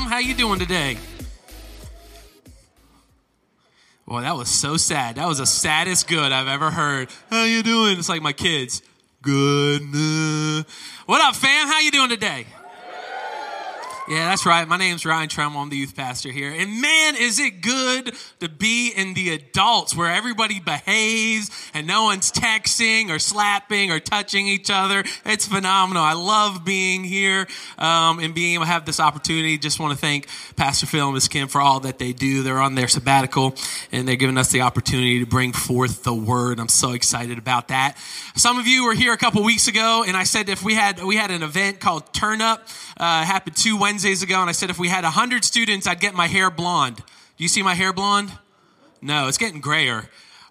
How you doing today? Boy, that was so sad. That was the saddest good I've ever heard. How you doing? It's like my kids. Good. What up, fam? How you doing today? Yeah, that's right. My name's Ryan Tremble. I'm the youth pastor here. And man, is it good to be in the adults where everybody behaves and no one's texting or slapping or touching each other. It's phenomenal. I love being here um, and being able to have this opportunity. Just want to thank Pastor Phil and Miss Kim for all that they do. They're on their sabbatical and they're giving us the opportunity to bring forth the word. I'm so excited about that. Some of you were here a couple weeks ago and I said if we had, we had an event called Turn Up, uh, happened two Wednesdays ago, and I said if we had 100 students, I'd get my hair blonde. Do you see my hair blonde? No, it's getting grayer.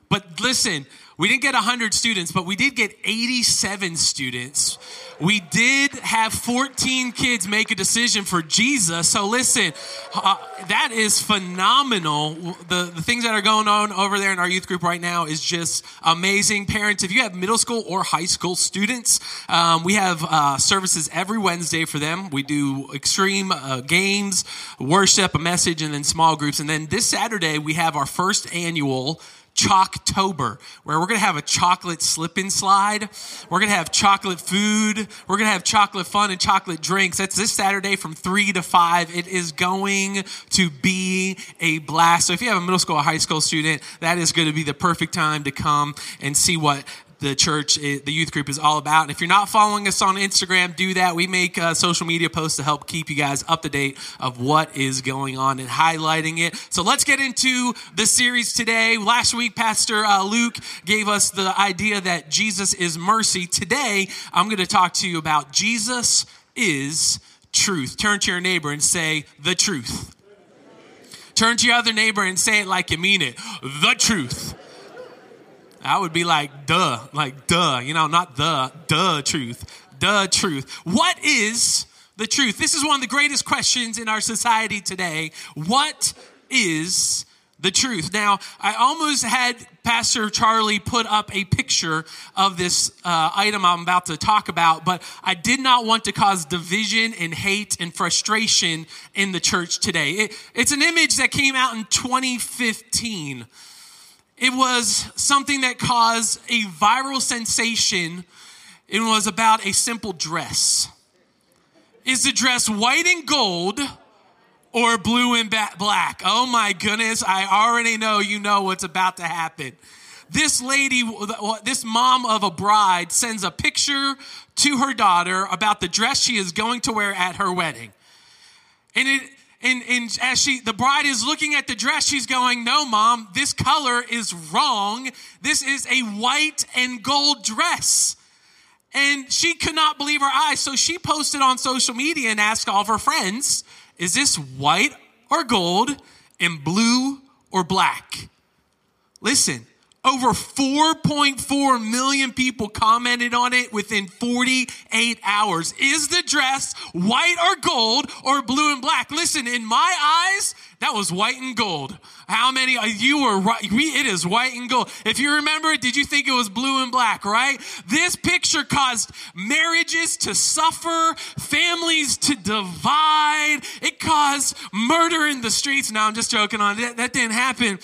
But listen, we didn't get 100 students, but we did get 87 students. We did have 14 kids make a decision for Jesus. So listen, uh, that is phenomenal. The, the things that are going on over there in our youth group right now is just amazing. Parents, if you have middle school or high school students, um, we have uh, services every Wednesday for them. We do extreme uh, games, worship, a message, and then small groups. And then this Saturday, we have our first annual Chalktober, where we're to have a chocolate slip and slide. We're to have chocolate food. We're to have chocolate fun and chocolate drinks. That's this Saturday from 3 to 5. It is going to be a blast. So if you have a middle school or high school student, that is to be the perfect time to come and see what the church, eh, the youth group is all about. And if you're not following us on Instagram, do that. We make uh, social media posts to help keep you guys up to date of what is going on and highlighting it. So let's get into the series today. Last week, Pastor uh, Luke gave us the idea that Jesus is mercy. Today, I'm going to talk to you about Jesus is truth. Turn to your neighbor and say, the truth. Turn to your other neighbor and say it like you mean it. The truth. I would be like, duh, like, duh, you know, not the, duh truth, the truth. What is the truth? This is one of the greatest questions in our society today. What is the truth? Now, I almost had Pastor Charlie put up a picture of this uh, item I'm about to talk about, but I did not want to cause division and hate and frustration in the church today. It, it's an image that came out in 2015. It was something that caused a viral sensation. It was about a simple dress. Is the dress white and gold or blue and black? Oh my goodness, I already know you know what's about to happen. This lady, this mom of a bride, sends a picture to her daughter about the dress she is going to wear at her wedding. And it, and, and as she, the bride is looking at the dress, she's going, No, mom, this color is wrong. This is a white and gold dress. And she could not believe her eyes. So she posted on social media and asked all of her friends, Is this white or gold and blue or black? Listen, over 4.4 million people commented on it within 48 hours. Is the dress white or gold or blue and black? Listen, in my eyes, that was white and gold. How many you were right? It is white and gold. If you remember it, did you think it was blue and black, right? This picture caused marriages to suffer, families to divide. It caused murder in the streets. Now I'm just joking on that. That didn't happen.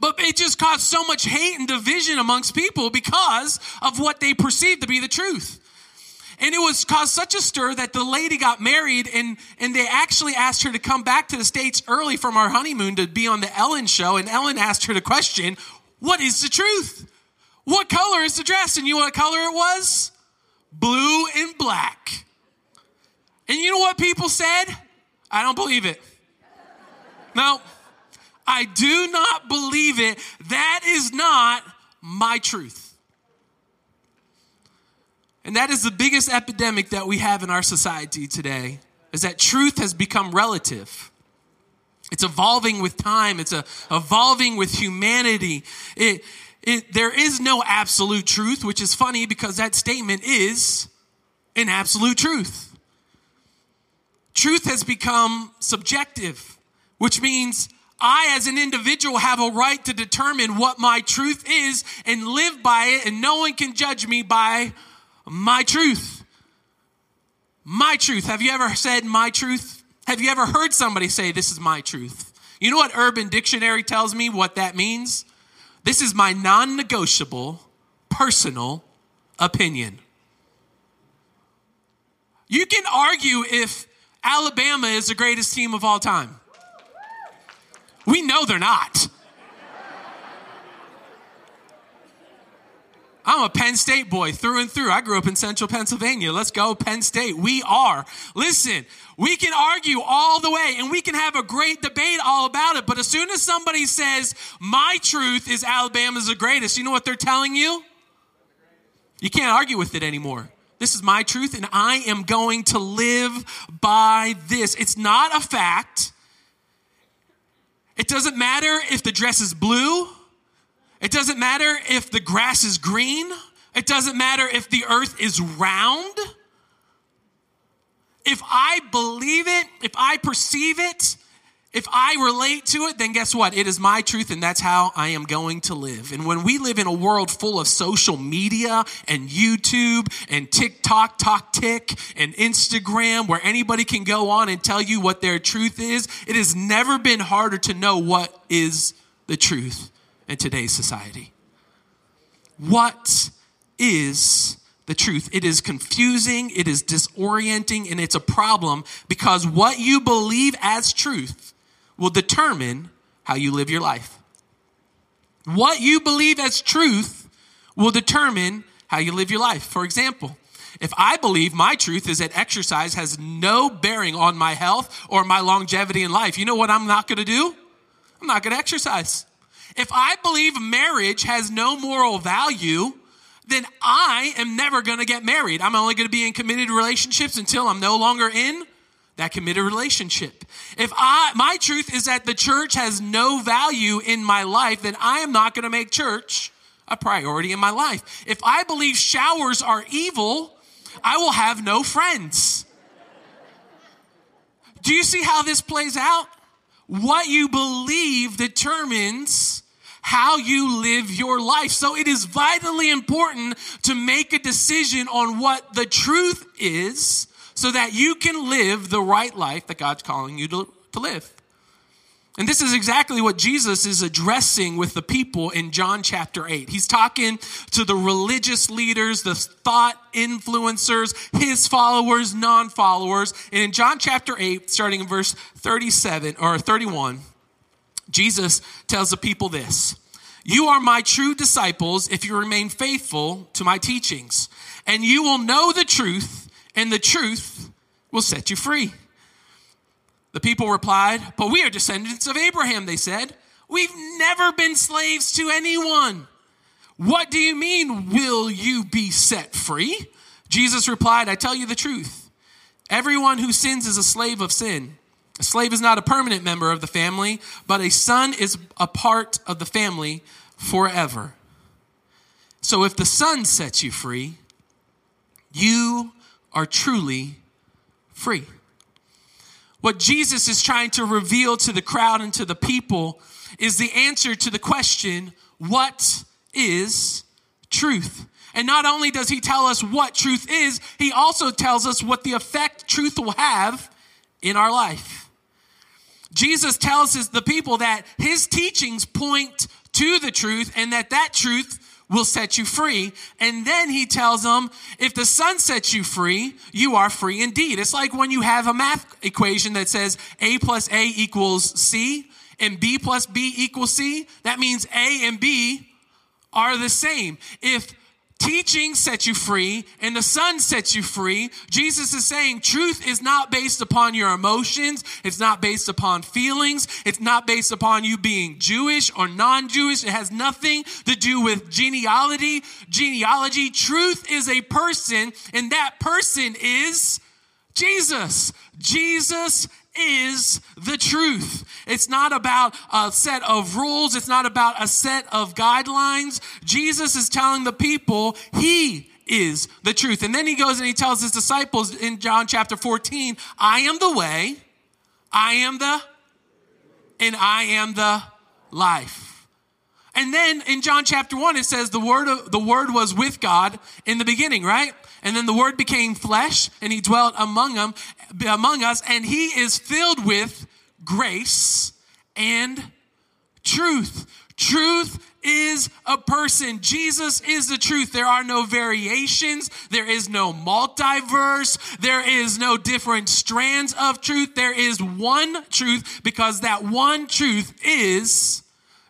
But it just caused so much hate and division amongst people because of what they perceived to be the truth. And it was caused such a stir that the lady got married and, and they actually asked her to come back to the States early from our honeymoon to be on the Ellen show. And Ellen asked her the question, What is the truth? What color is the dress? And you know what color it was? Blue and black. And you know what people said? I don't believe it. No. I do not believe it. That is not my truth. And that is the biggest epidemic that we have in our society today is that truth has become relative. It's evolving with time. It's a, evolving with humanity. It, it, there is no absolute truth, which is funny because that statement is an absolute truth. Truth has become subjective, which means I, as an individual, have a right to determine what my truth is and live by it, and no one can judge me by my truth. My truth. Have you ever said my truth? Have you ever heard somebody say, This is my truth? You know what Urban Dictionary tells me what that means? This is my non negotiable personal opinion. You can argue if Alabama is the greatest team of all time. We know they're not. I'm a Penn State boy through and through. I grew up in central Pennsylvania. Let's go, Penn State. We are. Listen, we can argue all the way and we can have a great debate all about it. But as soon as somebody says, my truth is Alabama's the greatest, you know what they're telling you? You can't argue with it anymore. This is my truth, and I am going to live by this. It's not a fact. It doesn't matter if the dress is blue it doesn't matter if the grass is green. It doesn't matter if the earth is round. If I believe it, if I perceive it, if I relate to it, then guess what? It is my truth and that's how I am going to live. And when we live in a world full of social media and YouTube and TikTok, Talk Tick and Instagram, where anybody can go on and tell you what their truth is, it has never been harder to know what is the truth in today's society. What is the truth? It is confusing, it is disorienting, and it's a problem because what you believe as truth will determine how you live your life. What you believe as truth will determine how you live your life. For example, if I believe my truth is that exercise has no bearing on my health or my longevity in life, you know what I'm not going to do? I'm not going to exercise. If I believe marriage has no moral value, then I am never going to get married. I'm only going to be in committed relationships until I'm no longer in that committed relationship. If I my truth is that the church has no value in my life, then I am not going to make church a priority in my life. If I believe showers are evil, I will have no friends. Do you see how this plays out? What you believe determines how you live your life. So it is vitally important to make a decision on what the truth is so that you can live the right life that God's calling you to, to live. And this is exactly what Jesus is addressing with the people in John chapter 8. He's talking to the religious leaders, the thought influencers, his followers, non followers. And in John chapter 8, starting in verse 37 or 31, Jesus tells the people this You are my true disciples if you remain faithful to my teachings, and you will know the truth, and the truth will set you free. The people replied, But we are descendants of Abraham, they said. We've never been slaves to anyone. What do you mean, will you be set free? Jesus replied, I tell you the truth. Everyone who sins is a slave of sin. A slave is not a permanent member of the family, but a son is a part of the family forever. So if the son sets you free, you are truly free. What Jesus is trying to reveal to the crowd and to the people is the answer to the question, what is truth? And not only does he tell us what truth is, he also tells us what the effect truth will have in our life. Jesus tells his, the people that his teachings point to the truth and that that truth will set you free. And then he tells them, if the son sets you free, you are free indeed. It's like when you have a math equation that says A plus A equals C and B plus B equals C. That means A and B are the same. If teaching sets you free and the son sets you free. Jesus is saying truth is not based upon your emotions. It's not based upon feelings. It's not based upon you being jewish or non-jewish. It has nothing to do with genealogy. Genealogy truth is a person and that person is jesus. Jesus is the truth. It's not about a set of rules. It's not about a set of guidelines. Jesus is telling the people he is the truth. And then he goes and he tells his disciples in John chapter 14, I am the way, I am the, and I am the life. And then in John chapter 1, it says the word, of, the word was with God in the beginning, right? And then the word became flesh and he dwelt among them among us and he is filled with grace and truth. Truth is a person. Jesus is the truth. There are no variations. There is no multiverse. There is no different strands of truth. There is one truth because that one truth is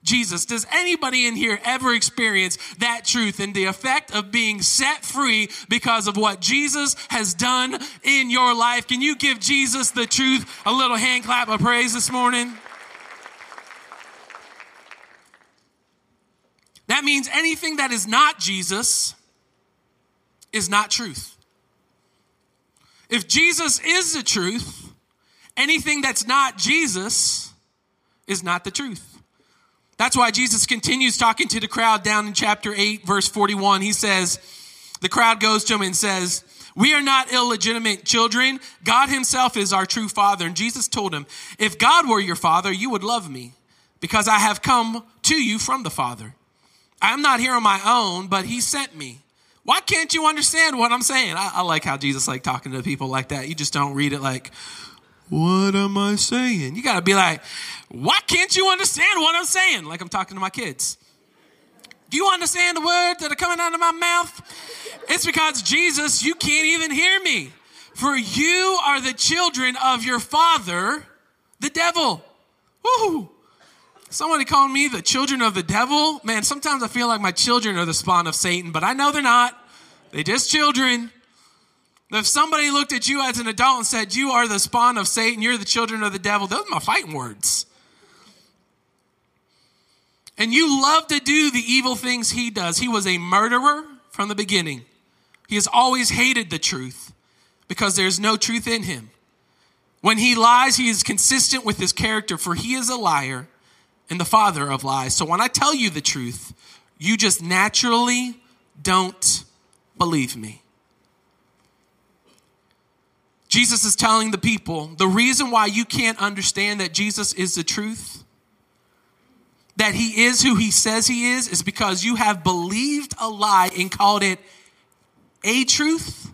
Jesus. Does anybody in here ever experience that truth and the effect of being set free because of what Jesus has done in your life? Can you give Jesus the truth a little hand clap of praise this morning? That means anything that is not Jesus is not truth. If Jesus is the truth, anything that's not Jesus is not the truth. That's why Jesus continues talking to the crowd down in chapter 8, verse 41. He says, The crowd goes to him and says, We are not illegitimate children. God Himself is our true Father. And Jesus told him, If God were your Father, you would love me, because I have come to you from the Father. I'm not here on my own, but He sent me. Why can't you understand what I'm saying? I, I like how Jesus like talking to people like that. You just don't read it like, what am I saying? You got to be like, why can't you understand what I'm saying? Like I'm talking to my kids. Do you understand the words that are coming out of my mouth? It's because Jesus, you can't even hear me. For you are the children of your father, the devil. Woo! Somebody called me the children of the devil. Man, sometimes I feel like my children are the spawn of Satan, but I know they're not. They're just children. If somebody looked at you as an adult and said, You are the spawn of Satan, you're the children of the devil, those are my fighting words. And you love to do the evil things he does. He was a murderer from the beginning. He has always hated the truth because there's no truth in him. When he lies, he is consistent with his character, for he is a liar and the father of lies. So when I tell you the truth, you just naturally don't believe me. Jesus is telling the people the reason why you can't understand that Jesus is the truth, that he is who he says he is, is because you have believed a lie and called it a truth,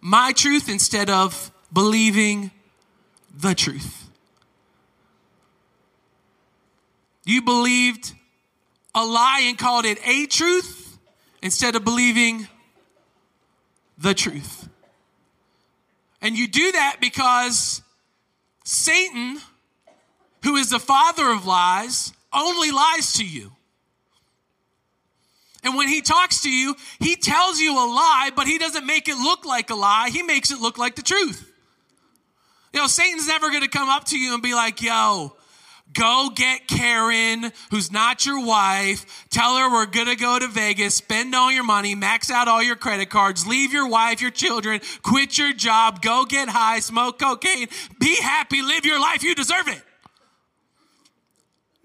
my truth, instead of believing the truth. You believed a lie and called it a truth instead of believing the truth. And you do that because Satan, who is the father of lies, only lies to you. And when he talks to you, he tells you a lie, but he doesn't make it look like a lie. He makes it look like the truth. You know, Satan's never going to come up to you and be like, yo, Go get Karen, who's not your wife. Tell her we're going to go to Vegas, spend all your money, max out all your credit cards, leave your wife, your children, quit your job, go get high, smoke cocaine, be happy, live your life. You deserve it.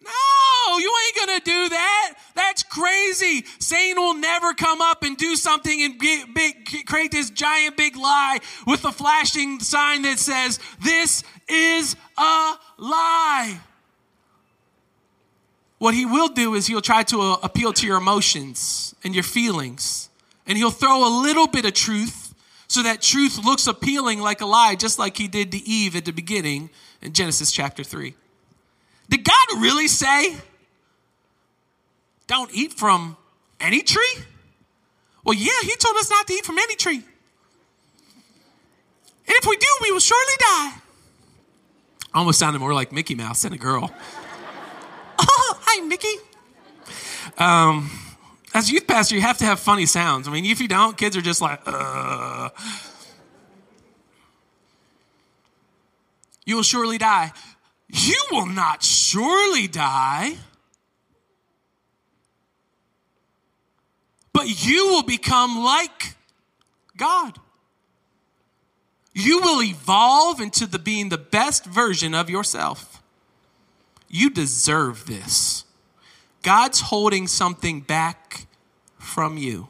No, you ain't gonna do that. That's crazy. Satan will never come up and do something and create this giant big lie with a flashing sign that says, This is a lie. What he will do is he'll try to uh, appeal to your emotions and your feelings. And he'll throw a little bit of truth so that truth looks appealing like a lie, just like he did to Eve at the beginning in Genesis chapter 3. Did God really say, don't eat from any tree? Well, yeah, he told us not to eat from any tree. And if we do, we will surely die. Almost sounded more like Mickey Mouse than a girl. Hi, Mickey. Um, as youth pastor, you have to have funny sounds. I mean, if you don't, kids are just like, uh. You will surely die. You will not surely die, but you will become like God. You will evolve into the being the best version of yourself. You deserve this. God's holding something back from you.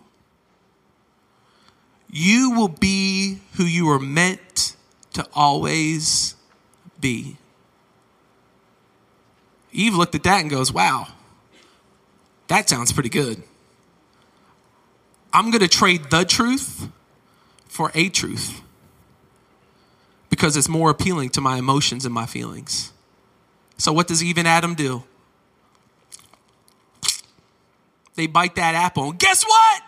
You will be who you were meant to always be. Eve looked at that and goes, Wow, that sounds pretty good. I'm going to trade the truth for a truth because it's more appealing to my emotions and my feelings. So, what does even Adam do? They bite that apple, and guess what?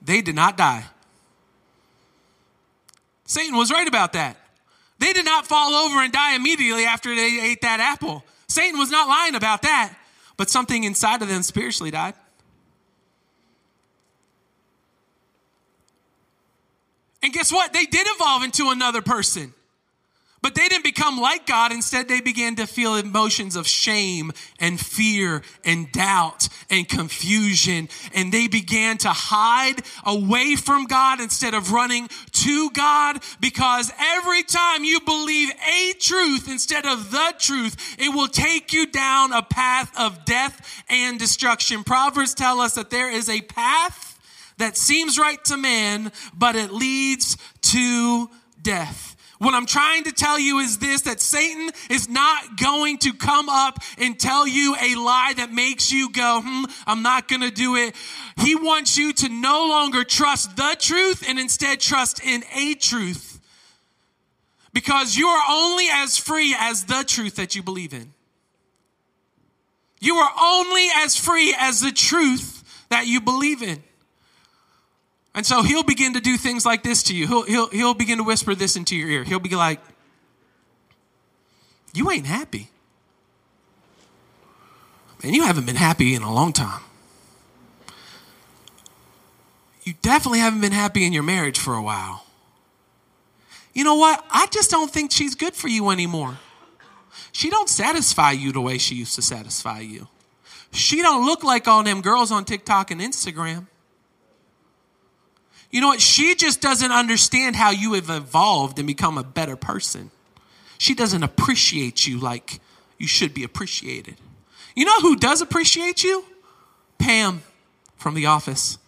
They did not die. Satan was right about that. They did not fall over and die immediately after they ate that apple. Satan was not lying about that, but something inside of them spiritually died. And guess what? They did evolve into another person. But they didn't become like God. Instead, they began to feel emotions of shame and fear and doubt and confusion. And they began to hide away from God instead of running to God because every time you believe a truth instead of the truth, it will take you down a path of death and destruction. Proverbs tell us that there is a path that seems right to man, but it leads to death. What I'm trying to tell you is this that Satan is not going to come up and tell you a lie that makes you go, hmm, I'm not going to do it. He wants you to no longer trust the truth and instead trust in a truth. Because you are only as free as the truth that you believe in. You are only as free as the truth that you believe in. And so he'll begin to do things like this to you. He'll, he'll, he'll begin to whisper this into your ear. He'll be like, You ain't happy. And you haven't been happy in a long time. You definitely haven't been happy in your marriage for a while. You know what? I just don't think she's good for you anymore. She don't satisfy you the way she used to satisfy you. She don't look like all them girls on TikTok and Instagram. You know what? She just doesn't understand how you have evolved and become a better person. She doesn't appreciate you like you should be appreciated. You know who does appreciate you? Pam from The Office.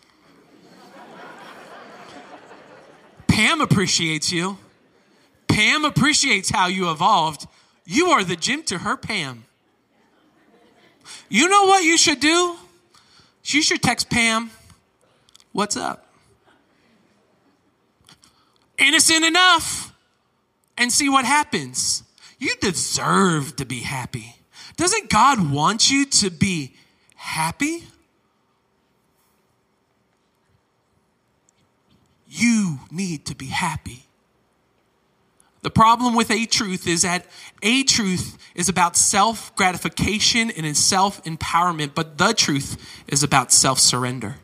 Pam appreciates you. Pam appreciates how you evolved. You are the Jim to her Pam. You know what you should do? You should text Pam, What's up? Innocent enough and see what happens. You deserve to be happy. Doesn't God want you to be happy? You need to be happy. The problem with a truth is that a truth is about self gratification and self empowerment, but the truth is about self surrender.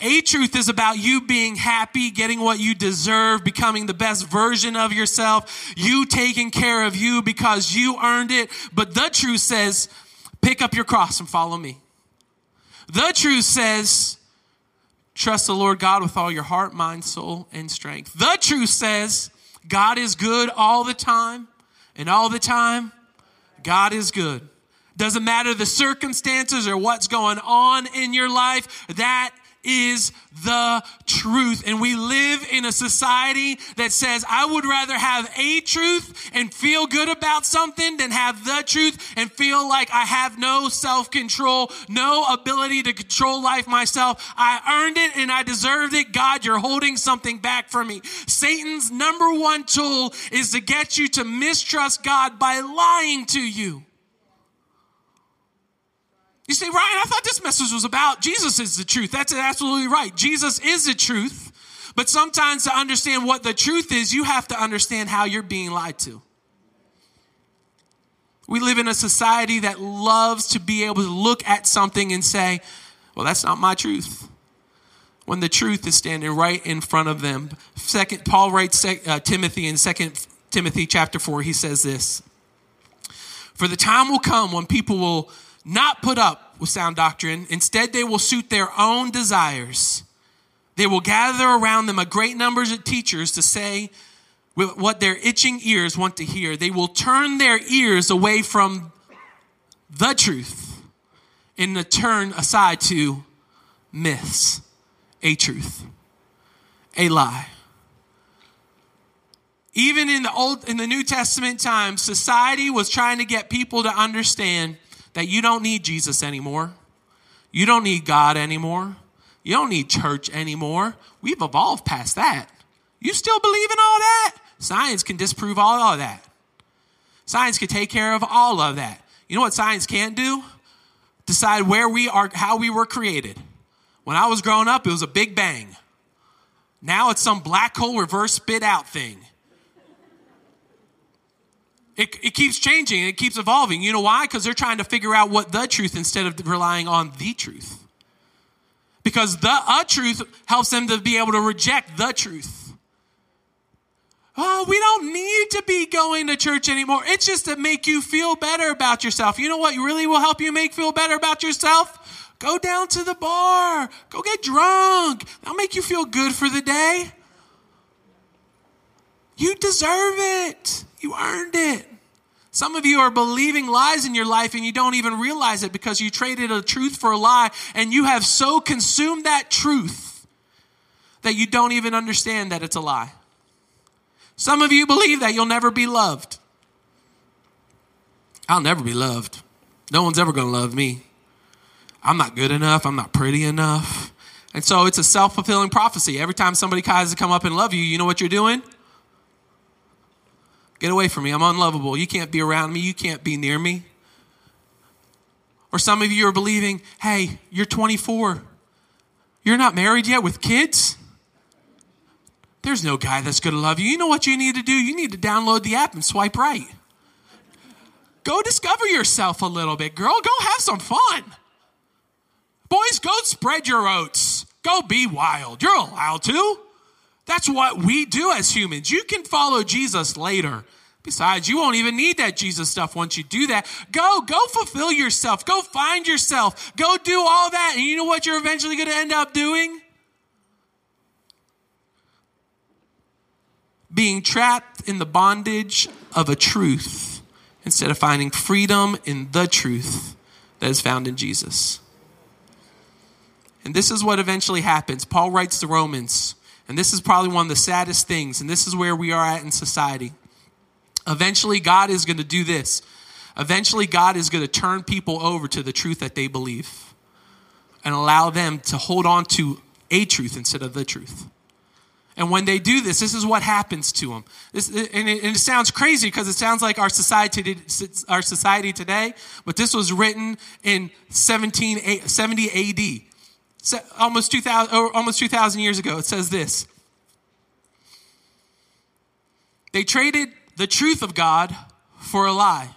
A truth is about you being happy, getting what you deserve, becoming the best version of yourself, you taking care of you because you earned it. But the truth says, pick up your cross and follow me. The truth says, trust the Lord God with all your heart, mind, soul, and strength. The truth says, God is good all the time, and all the time, God is good. Doesn't matter the circumstances or what's going on in your life, that is the truth. And we live in a society that says, I would rather have a truth and feel good about something than have the truth and feel like I have no self control, no ability to control life myself. I earned it and I deserved it. God, you're holding something back from me. Satan's number one tool is to get you to mistrust God by lying to you. You say, Ryan, I thought this message was about Jesus is the truth. That's absolutely right. Jesus is the truth. But sometimes to understand what the truth is, you have to understand how you're being lied to. We live in a society that loves to be able to look at something and say, well, that's not my truth. When the truth is standing right in front of them. Second, Paul writes uh, Timothy in Second Timothy chapter 4, he says this. For the time will come when people will not put up with sound doctrine. Instead, they will suit their own desires. They will gather around them a great number of teachers to say what their itching ears want to hear. They will turn their ears away from the truth and turn aside to myths, a truth, a lie. Even in the old in the New Testament times, society was trying to get people to understand that you don't need Jesus anymore. You don't need God anymore. You don't need church anymore. We've evolved past that. You still believe in all that? Science can disprove all of that. Science can take care of all of that. You know what science can't do? Decide where we are, how we were created. When I was growing up, it was a big bang. Now it's some black hole reverse spit out thing. It, it keeps changing, it keeps evolving. You know why? Because they're trying to figure out what the truth instead of relying on the truth because the a truth helps them to be able to reject the truth. Oh, we don't need to be going to church anymore. It's just to make you feel better about yourself. You know what really will help you make feel better about yourself? Go down to the bar. Go get drunk. That'll make you feel good for the day. You deserve it. You earned it. Some of you are believing lies in your life and you don't even realize it because you traded a truth for a lie and you have so consumed that truth that you don't even understand that it's a lie. Some of you believe that you'll never be loved. I'll never be loved. No one's ever going to love me. I'm not good enough. I'm not pretty enough. And so it's a self fulfilling prophecy. Every time somebody tries to come up and love you, you know what you're doing? Get away from me. I'm unlovable. You can't be around me. You can't be near me. Or some of you are believing, hey, you're 24. You're not married yet with kids? There's no guy that's going to love you. You know what you need to do? You need to download the app and swipe right. Go discover yourself a little bit, girl. Go have some fun. Boys, go spread your oats. Go be wild. You're allowed to. That's what we do as humans. You can follow Jesus later. Besides, you won't even need that Jesus stuff once you do that. Go, go fulfill yourself. Go find yourself. Go do all that. And you know what you're eventually going to end up doing? Being trapped in the bondage of a truth instead of finding freedom in the truth that is found in Jesus. And this is what eventually happens. Paul writes to Romans and this is probably one of the saddest things, and this is where we are at in society. Eventually, God is going to do this. Eventually, God is going to turn people over to the truth that they believe and allow them to hold on to a truth instead of the truth. And when they do this, this is what happens to them. This, and, it, and, it, sounds crazy because it sounds like our society, our society today, but this was written in 17, 70 AD almost 2000 almost 2000 years ago it says this. They traded the truth of god for a lie.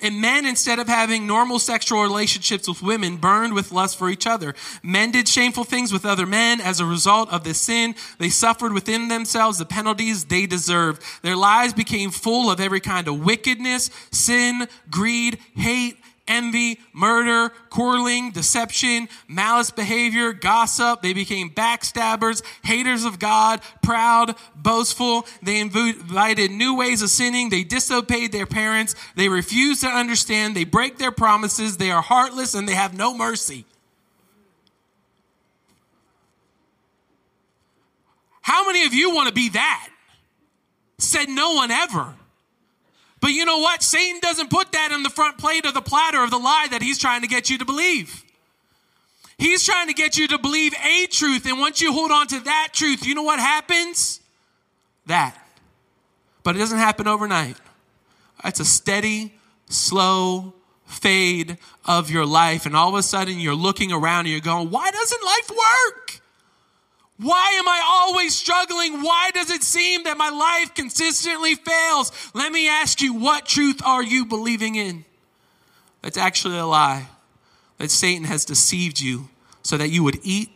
And men instead of having normal sexual relationships with women burned with lust for each other. Men did shameful things with other men. As a result of this sin they suffered within themselves the penalties they deserved. Their lives became full of every kind of wickedness sin greed hate envy, murder, quarreling, deception, malice behavior, gossip. They became backstabbers, haters of God, proud, boastful. They invited new ways of sinning. They disobeyed their parents. They refused to understand. They break their promises. They are heartless and they have no mercy. How many of you want to be that? Said no one ever. But you know what? Satan doesn't put that in the front plate of the platter of the lie that he's trying to get you to believe. He's trying to get you to believe a truth. And once you hold on to that truth, you know what happens? That. But it doesn't happen overnight. It's a steady, slow fade of your life. And all of a sudden you're looking around and you're going, why doesn't life work? Why am I always struggling? Why does it seem that my life consistently fails? Let me ask you, what truth are you believing in? That's actually a lie. That Satan has deceived you so that you would eat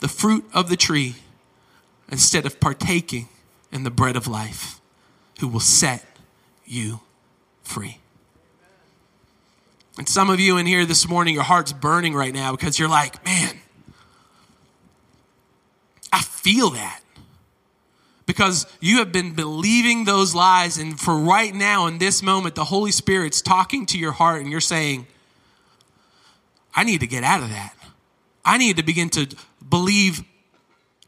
the fruit of the tree instead of partaking in the bread of life, who will set you free. And some of you in here this morning, your heart's burning right now because you're like, man, feel that because you have been believing those lies. And for right now, in this moment, the Holy Spirit's talking to your heart, and you're saying, I need to get out of that. I need to begin to believe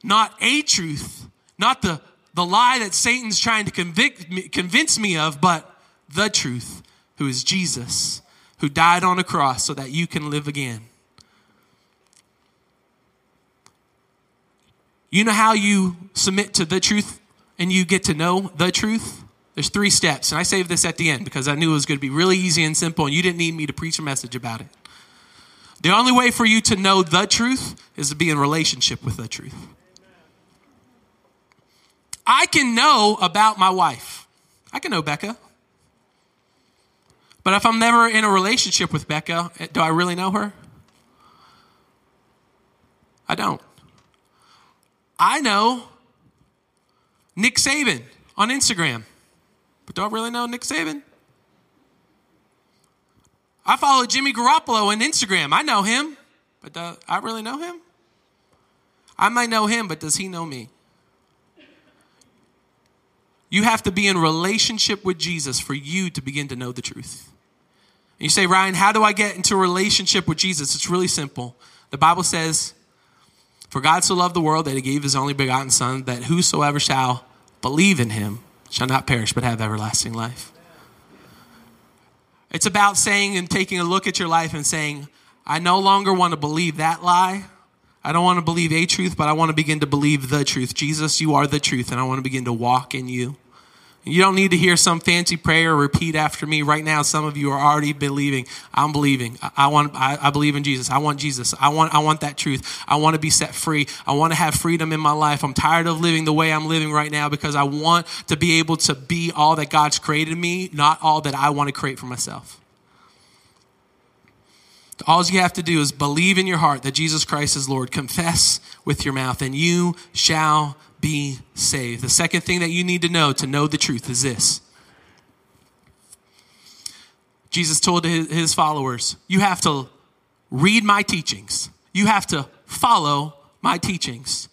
not a truth, not the, the lie that Satan's trying to convict me, convince me of, but the truth, who is Jesus, who died on a cross so that you can live again. You know how you submit to the truth and you get to know the truth? There's three steps. And I saved this at the end because I knew it was going to be really easy and simple, and you didn't need me to preach a message about it. The only way for you to know the truth is to be in relationship with the truth. I can know about my wife. I can know Becca. But if I'm never in a relationship with Becca, do I really know her? I don't. I know Nick Saban on Instagram, but don't really know Nick Saban? I follow Jimmy Garoppolo on Instagram. I know him, but do I really know him? I might know him, but does he know me? You have to be in relationship with Jesus for you to begin to know the truth. And you say, Ryan, how do I get into a relationship with Jesus? It's really simple. The Bible says, For God so loved the world that he gave his only begotten Son, that whosoever shall believe in him shall not perish but have everlasting life. It's about saying and taking a look at your life and saying, I no longer want to believe that lie. I don't want to believe a truth, but I want to begin to believe the truth. Jesus, you are the truth, and I want to begin to walk in you. You don't need to hear some fancy prayer or repeat after me. Right now, some of you are already believing. I'm believing. I, want. I, I, believe in Jesus. I want Jesus. I want. I want that truth. I want to be set free. I want to have freedom in my life. I'm tired of living the way I'm living right now because I want to be able to be all that God's created me, not all that I want to create for myself. All you have to do is believe in your heart that Jesus Christ is Lord. Confess with your mouth, and you shall be saved. The second thing that you need to know to know the truth is this Jesus told his followers, You have to read my teachings, you have to follow my teachings.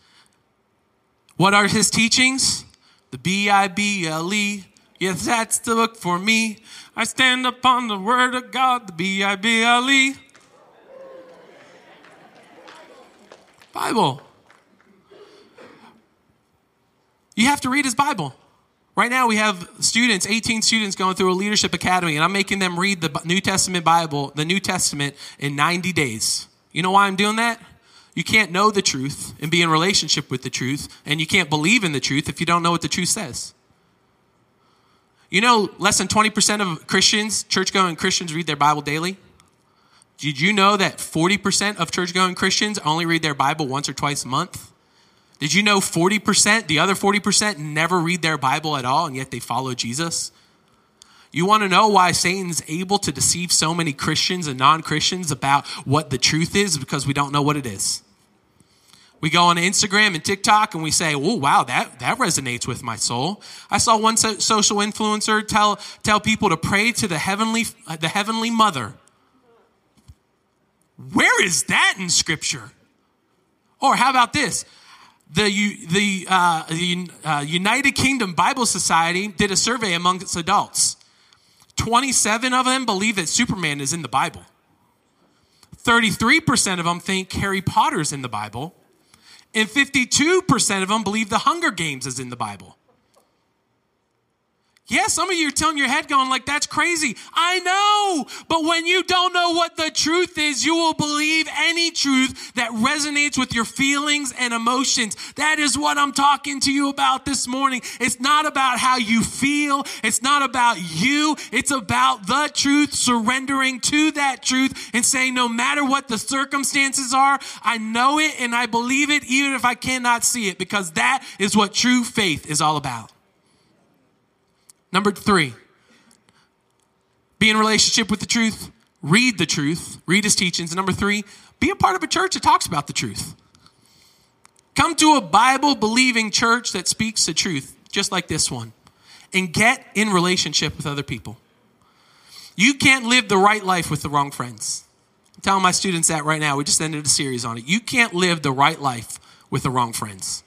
What are his teachings? The B I B L E. Yes, that's the book for me. I stand upon the word of God, the B I B L E. Bible. You have to read his Bible. Right now, we have students, 18 students going through a leadership academy, and I'm making them read the New Testament Bible, the New Testament, in 90 days. You know why I'm doing that? You can't know the truth and be in relationship with the truth, and you can't believe in the truth if you don't know what the truth says. You know, less than 20% of Christians, church going Christians, read their Bible daily? Did you know that 40% of church going Christians only read their Bible once or twice a month? Did you know 40%, the other 40%, never read their Bible at all and yet they follow Jesus? You want to know why Satan's able to deceive so many Christians and non Christians about what the truth is? Because we don't know what it is. We go on Instagram and TikTok and we say, oh, wow, that, that resonates with my soul. I saw one so- social influencer tell, tell people to pray to the heavenly, the heavenly mother. Where is that in scripture? Or how about this? The, the, uh, the uh, United Kingdom Bible Society did a survey among its adults. 27 of them believe that Superman is in the Bible. 33% of them think Harry Potter is in the Bible. And 52% of them believe the Hunger Games is in the Bible. Yeah, some of you are telling your head going like, that's crazy. I know. But when you don't know what the truth is, you will believe any truth that resonates with your feelings and emotions. That is what I'm talking to you about this morning. It's not about how you feel. It's not about you. It's about the truth, surrendering to that truth and saying, no matter what the circumstances are, I know it and I believe it even if I cannot see it because that is what true faith is all about. Number three, be in relationship with the truth, read the truth, read his teachings. And number three, be a part of a church that talks about the truth. Come to a Bible believing church that speaks the truth, just like this one, and get in relationship with other people. You can't live the right life with the wrong friends. I'm telling my students that right now. We just ended a series on it. You can't live the right life with the wrong friends.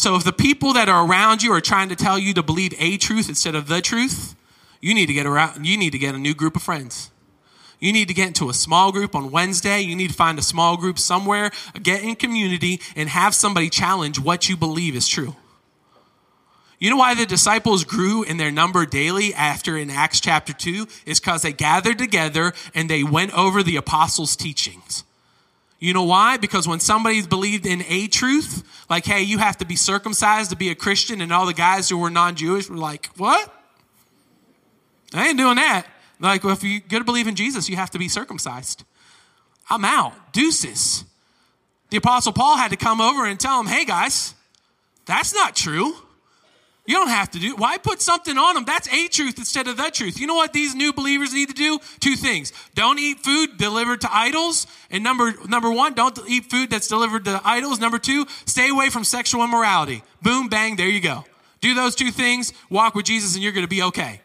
So if the people that are around you are trying to tell you to believe a truth instead of the truth, you need to get around you need to get a new group of friends. You need to get into a small group on Wednesday. You need to find a small group somewhere, get in community and have somebody challenge what you believe is true. You know why the disciples grew in their number daily after in Acts chapter 2 is cuz they gathered together and they went over the apostles' teachings. You know why? Because when somebody's believed in a truth, like, hey, you have to be circumcised to be a Christian, and all the guys who were non Jewish were like, what? I ain't doing that. Like, well, if you're going to believe in Jesus, you have to be circumcised. I'm out. Deuces. The Apostle Paul had to come over and tell them, hey, guys, that's not true. You don't have to do. Why put something on them? That's a truth instead of the truth. You know what these new believers need to do? Two things. Don't eat food delivered to idols. And number number 1, don't eat food that's delivered to idols. Number 2, stay away from sexual immorality. Boom bang, there you go. Do those two things, walk with Jesus and you're going to be okay.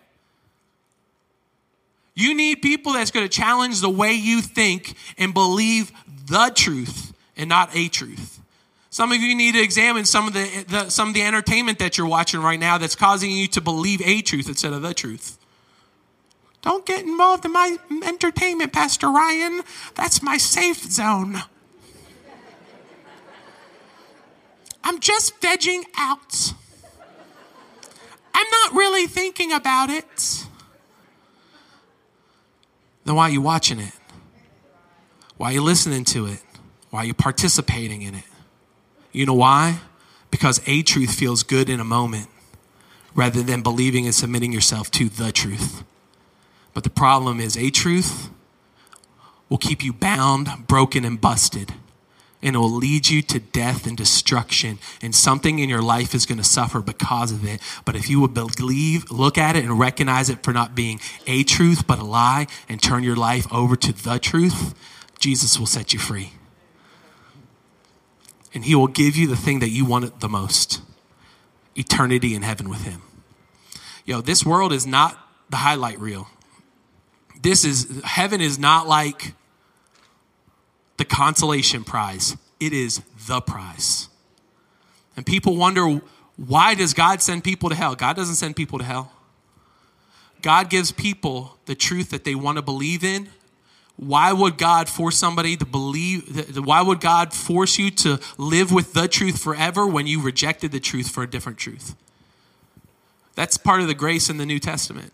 You need people that's going to challenge the way you think and believe the truth and not a truth. Some of you need to examine some of the, the, some of the entertainment that you're watching right now that's causing you to believe a truth instead of the truth. Don't get involved in my entertainment, Pastor Ryan. That's my safe zone. I'm just vegging out. I'm not really thinking about it. Then why are you watching it? Why are you listening to it? Why are you participating in it? You know why? Because a truth feels good in a moment rather than believing and submitting yourself to the truth. But the problem is, a truth will keep you bound, broken, and busted. And it will lead you to death and destruction. And something in your life is going to suffer because of it. But if you would believe, look at it, and recognize it for not being a truth, but a lie, and turn your life over to the truth, Jesus will set you free and He will give you the thing that you want the most eternity in heaven with Him. Yo, this world is not the highlight reel. This is, heaven is not like the consolation prize, it is the prize. And people wonder, why does God send people to hell? God doesn't send people to hell. God gives people the truth that they want to believe in why would God force somebody to believe? Why would God force you to live with the truth forever when you rejected the truth for a different truth? That's part of the grace in the New Testament.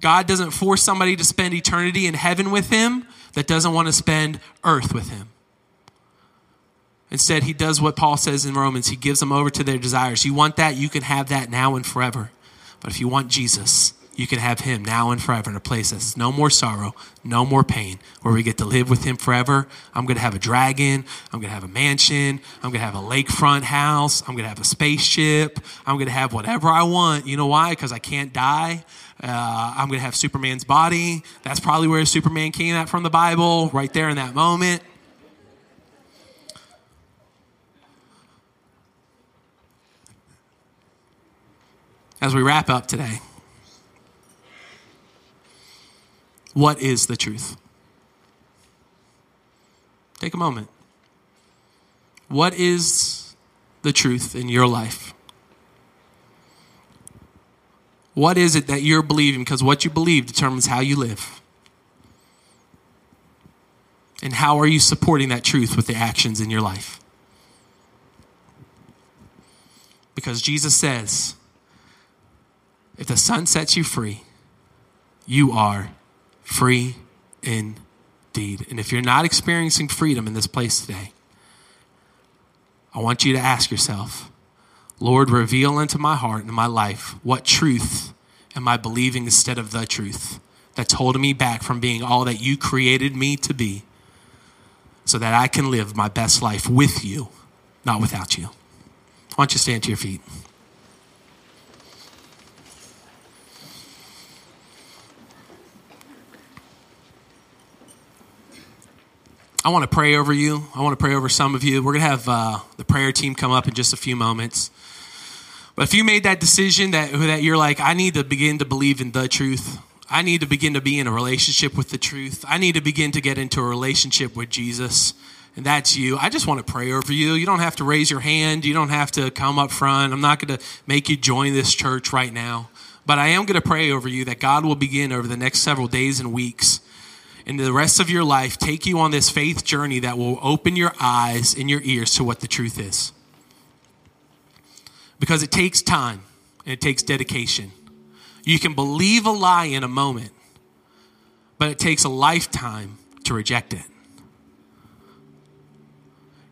God doesn't force somebody to spend eternity in heaven with Him that doesn't want to spend earth with Him. Instead, He does what Paul says in Romans He gives them over to their desires. You want that, you can have that now and forever. But if you want Jesus, you can have him now and forever in a place that's no more sorrow, no more pain, where we get to live with him forever. I'm going to have a dragon. I'm going to have a mansion. I'm going to have a lakefront house. I'm going to have a spaceship. I'm going to have whatever I want. You know why? Because I can't die. Uh, I'm going to have Superman's body. That's probably where Superman came at from the Bible, right there in that moment. As we wrap up today, What is the truth? Take a moment. What is the truth in your life? What is it that you're believing? Because what you believe determines how you live. And how are you supporting that truth with the actions in your life? Because Jesus says, if the Son sets you free, you are free indeed. And if you're not experiencing freedom in this place today, I want you to ask yourself, Lord, reveal into my heart and my life what truth am I believing instead of the truth that's holding me back from being all that you created me to be so that I can live my best life with you, not without you. Why don't you stand to your feet? I want to pray over you. I want to pray over some of you. We're going to have uh, the prayer team come up in just a few moments. But if you made that decision that, that you're like, I need to begin to believe in the truth, I need to begin to be in a relationship with the truth, I need to begin to get into a relationship with Jesus, and that's you, I just want to pray over you. You don't have to raise your hand, you don't have to come up front. I'm not going to make you join this church right now. But I am going to pray over you that God will begin over the next several days and weeks and the rest of your life take you on this faith journey that will open your eyes and your ears to what the truth is. Because it takes time and it takes dedication. You can believe a lie in a moment, but it takes a lifetime to reject it.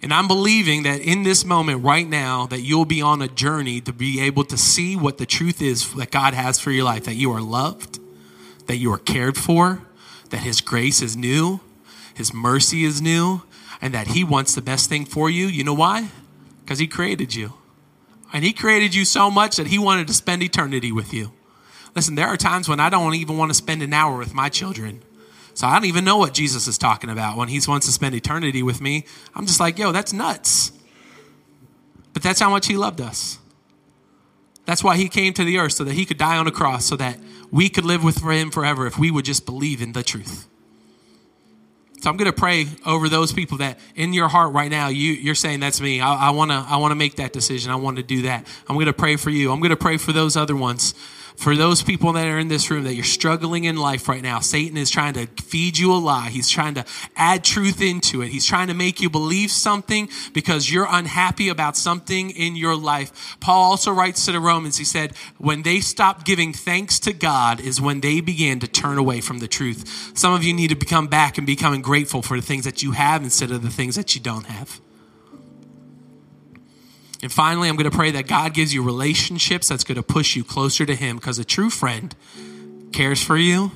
And I'm believing that in this moment right now that you'll be on a journey to be able to see what the truth is that God has for your life, that you are loved, that you are cared for, that his grace is new, his mercy is new, and that he wants the best thing for you. You know why? Because he created you. And he created you so much that he wanted to spend eternity with you. Listen, there are times when I don't even want to spend an hour with my children. So I don't even know what Jesus is talking about when he wants to spend eternity with me. I'm just like, yo, that's nuts. But that's how much he loved us. That's why he came to the earth so that he could die on a cross so that we could live with him forever if we would just believe in the truth. So I'm going to pray over those people that in your heart right now, you, you're saying, that's me. I, want to I wanna make that decision. I want to do that. I'm going to pray for you. I'm going to pray for those other ones for those people that are in this room that you're struggling in life right now, Satan is trying to feed you a lie. He's trying to add truth into it. He's trying to make you believe something because you're unhappy about something in your life. Paul also writes to the Romans, he said, when they stopped giving thanks to God is when they began to turn away from the truth. Some of you need to become back and becoming grateful for the things that you have instead of the things that you don't have. And finally, I'm going to pray that God gives you relationships that's going to push you closer to Him because a true friend cares for you,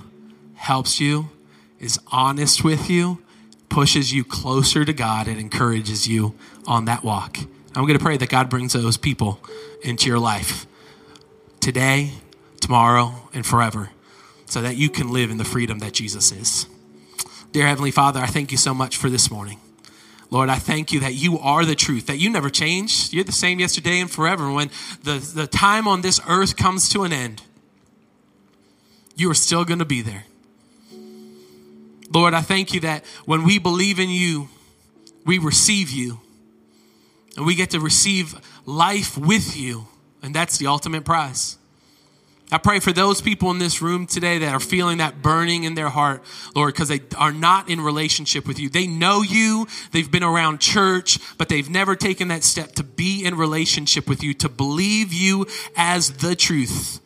helps you, is honest with you, pushes you closer to God, and encourages you on that walk. I'm going to pray that God brings those people into your life today, tomorrow, and forever so that you can live in the freedom that Jesus is. Dear Heavenly Father, I thank you so much for this morning. Lord, I thank you that you are the truth, that you never change. You're the same yesterday and forever. When the, the time on this earth comes to an end, you are still going to be there. Lord, I thank you that when we believe in you, we receive you. And we get to receive life with you. And that's the ultimate prize. I pray for those people in this room today that are feeling that burning in their heart, Lord, because they are not in relationship with you. They know you, they've been around church, but they've never taken that step to be in relationship with you, to believe you as the truth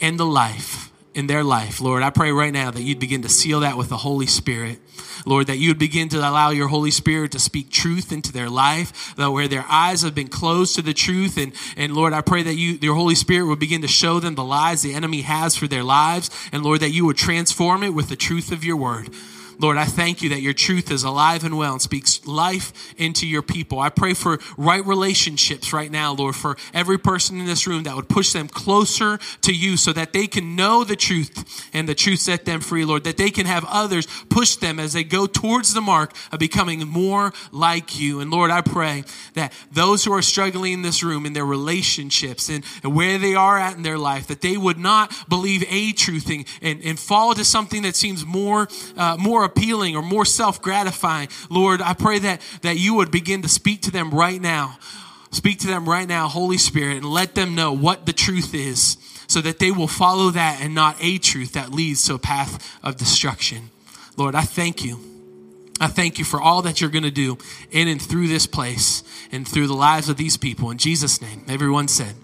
and the life in their life. Lord, I pray right now that you'd begin to seal that with the Holy Spirit. Lord, that you would begin to allow your Holy Spirit to speak truth into their life, that where their eyes have been closed to the truth. And, and Lord, I pray that you, your Holy Spirit would begin to show them the lies the enemy has for their lives. And Lord, that you would transform it with the truth of your word. Lord, I thank you that your truth is alive and well and speaks life into your people. I pray for right relationships right now, Lord, for every person in this room that would push them closer to you so that they can know the truth and the truth set them free, Lord, that they can have others push them as they go towards the mark of becoming more like you. And Lord, I pray that those who are struggling in this room in their relationships and, where they are at in their life, that they would not believe a truth and, and, and fall to something that seems more, uh, more appealing or more self gratifying. Lord, I pray that, that you would begin to speak to them right now. Speak to them right now, Holy Spirit, and let them know what the truth is so that they will follow that and not a truth that leads to a path of destruction. Lord, I thank you. I thank you for all that you're going to do in and through this place and through the lives of these people. In Jesus' name, everyone said,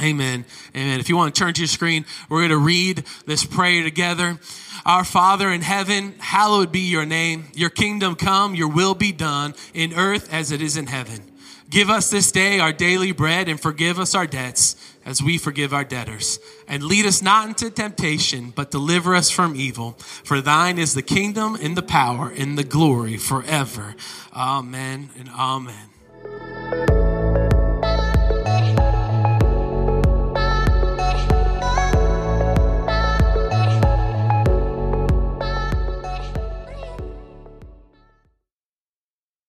Amen. Amen. If you want to turn to your screen, we're going to read this prayer together. Our Father in heaven, hallowed be your name. Your kingdom come, your will be done in earth as it is in heaven. Give us this day our daily bread and forgive us our debts as we forgive our debtors. And lead us not into temptation, but deliver us from evil. For thine is the kingdom and the power and the glory forever. Amen and amen.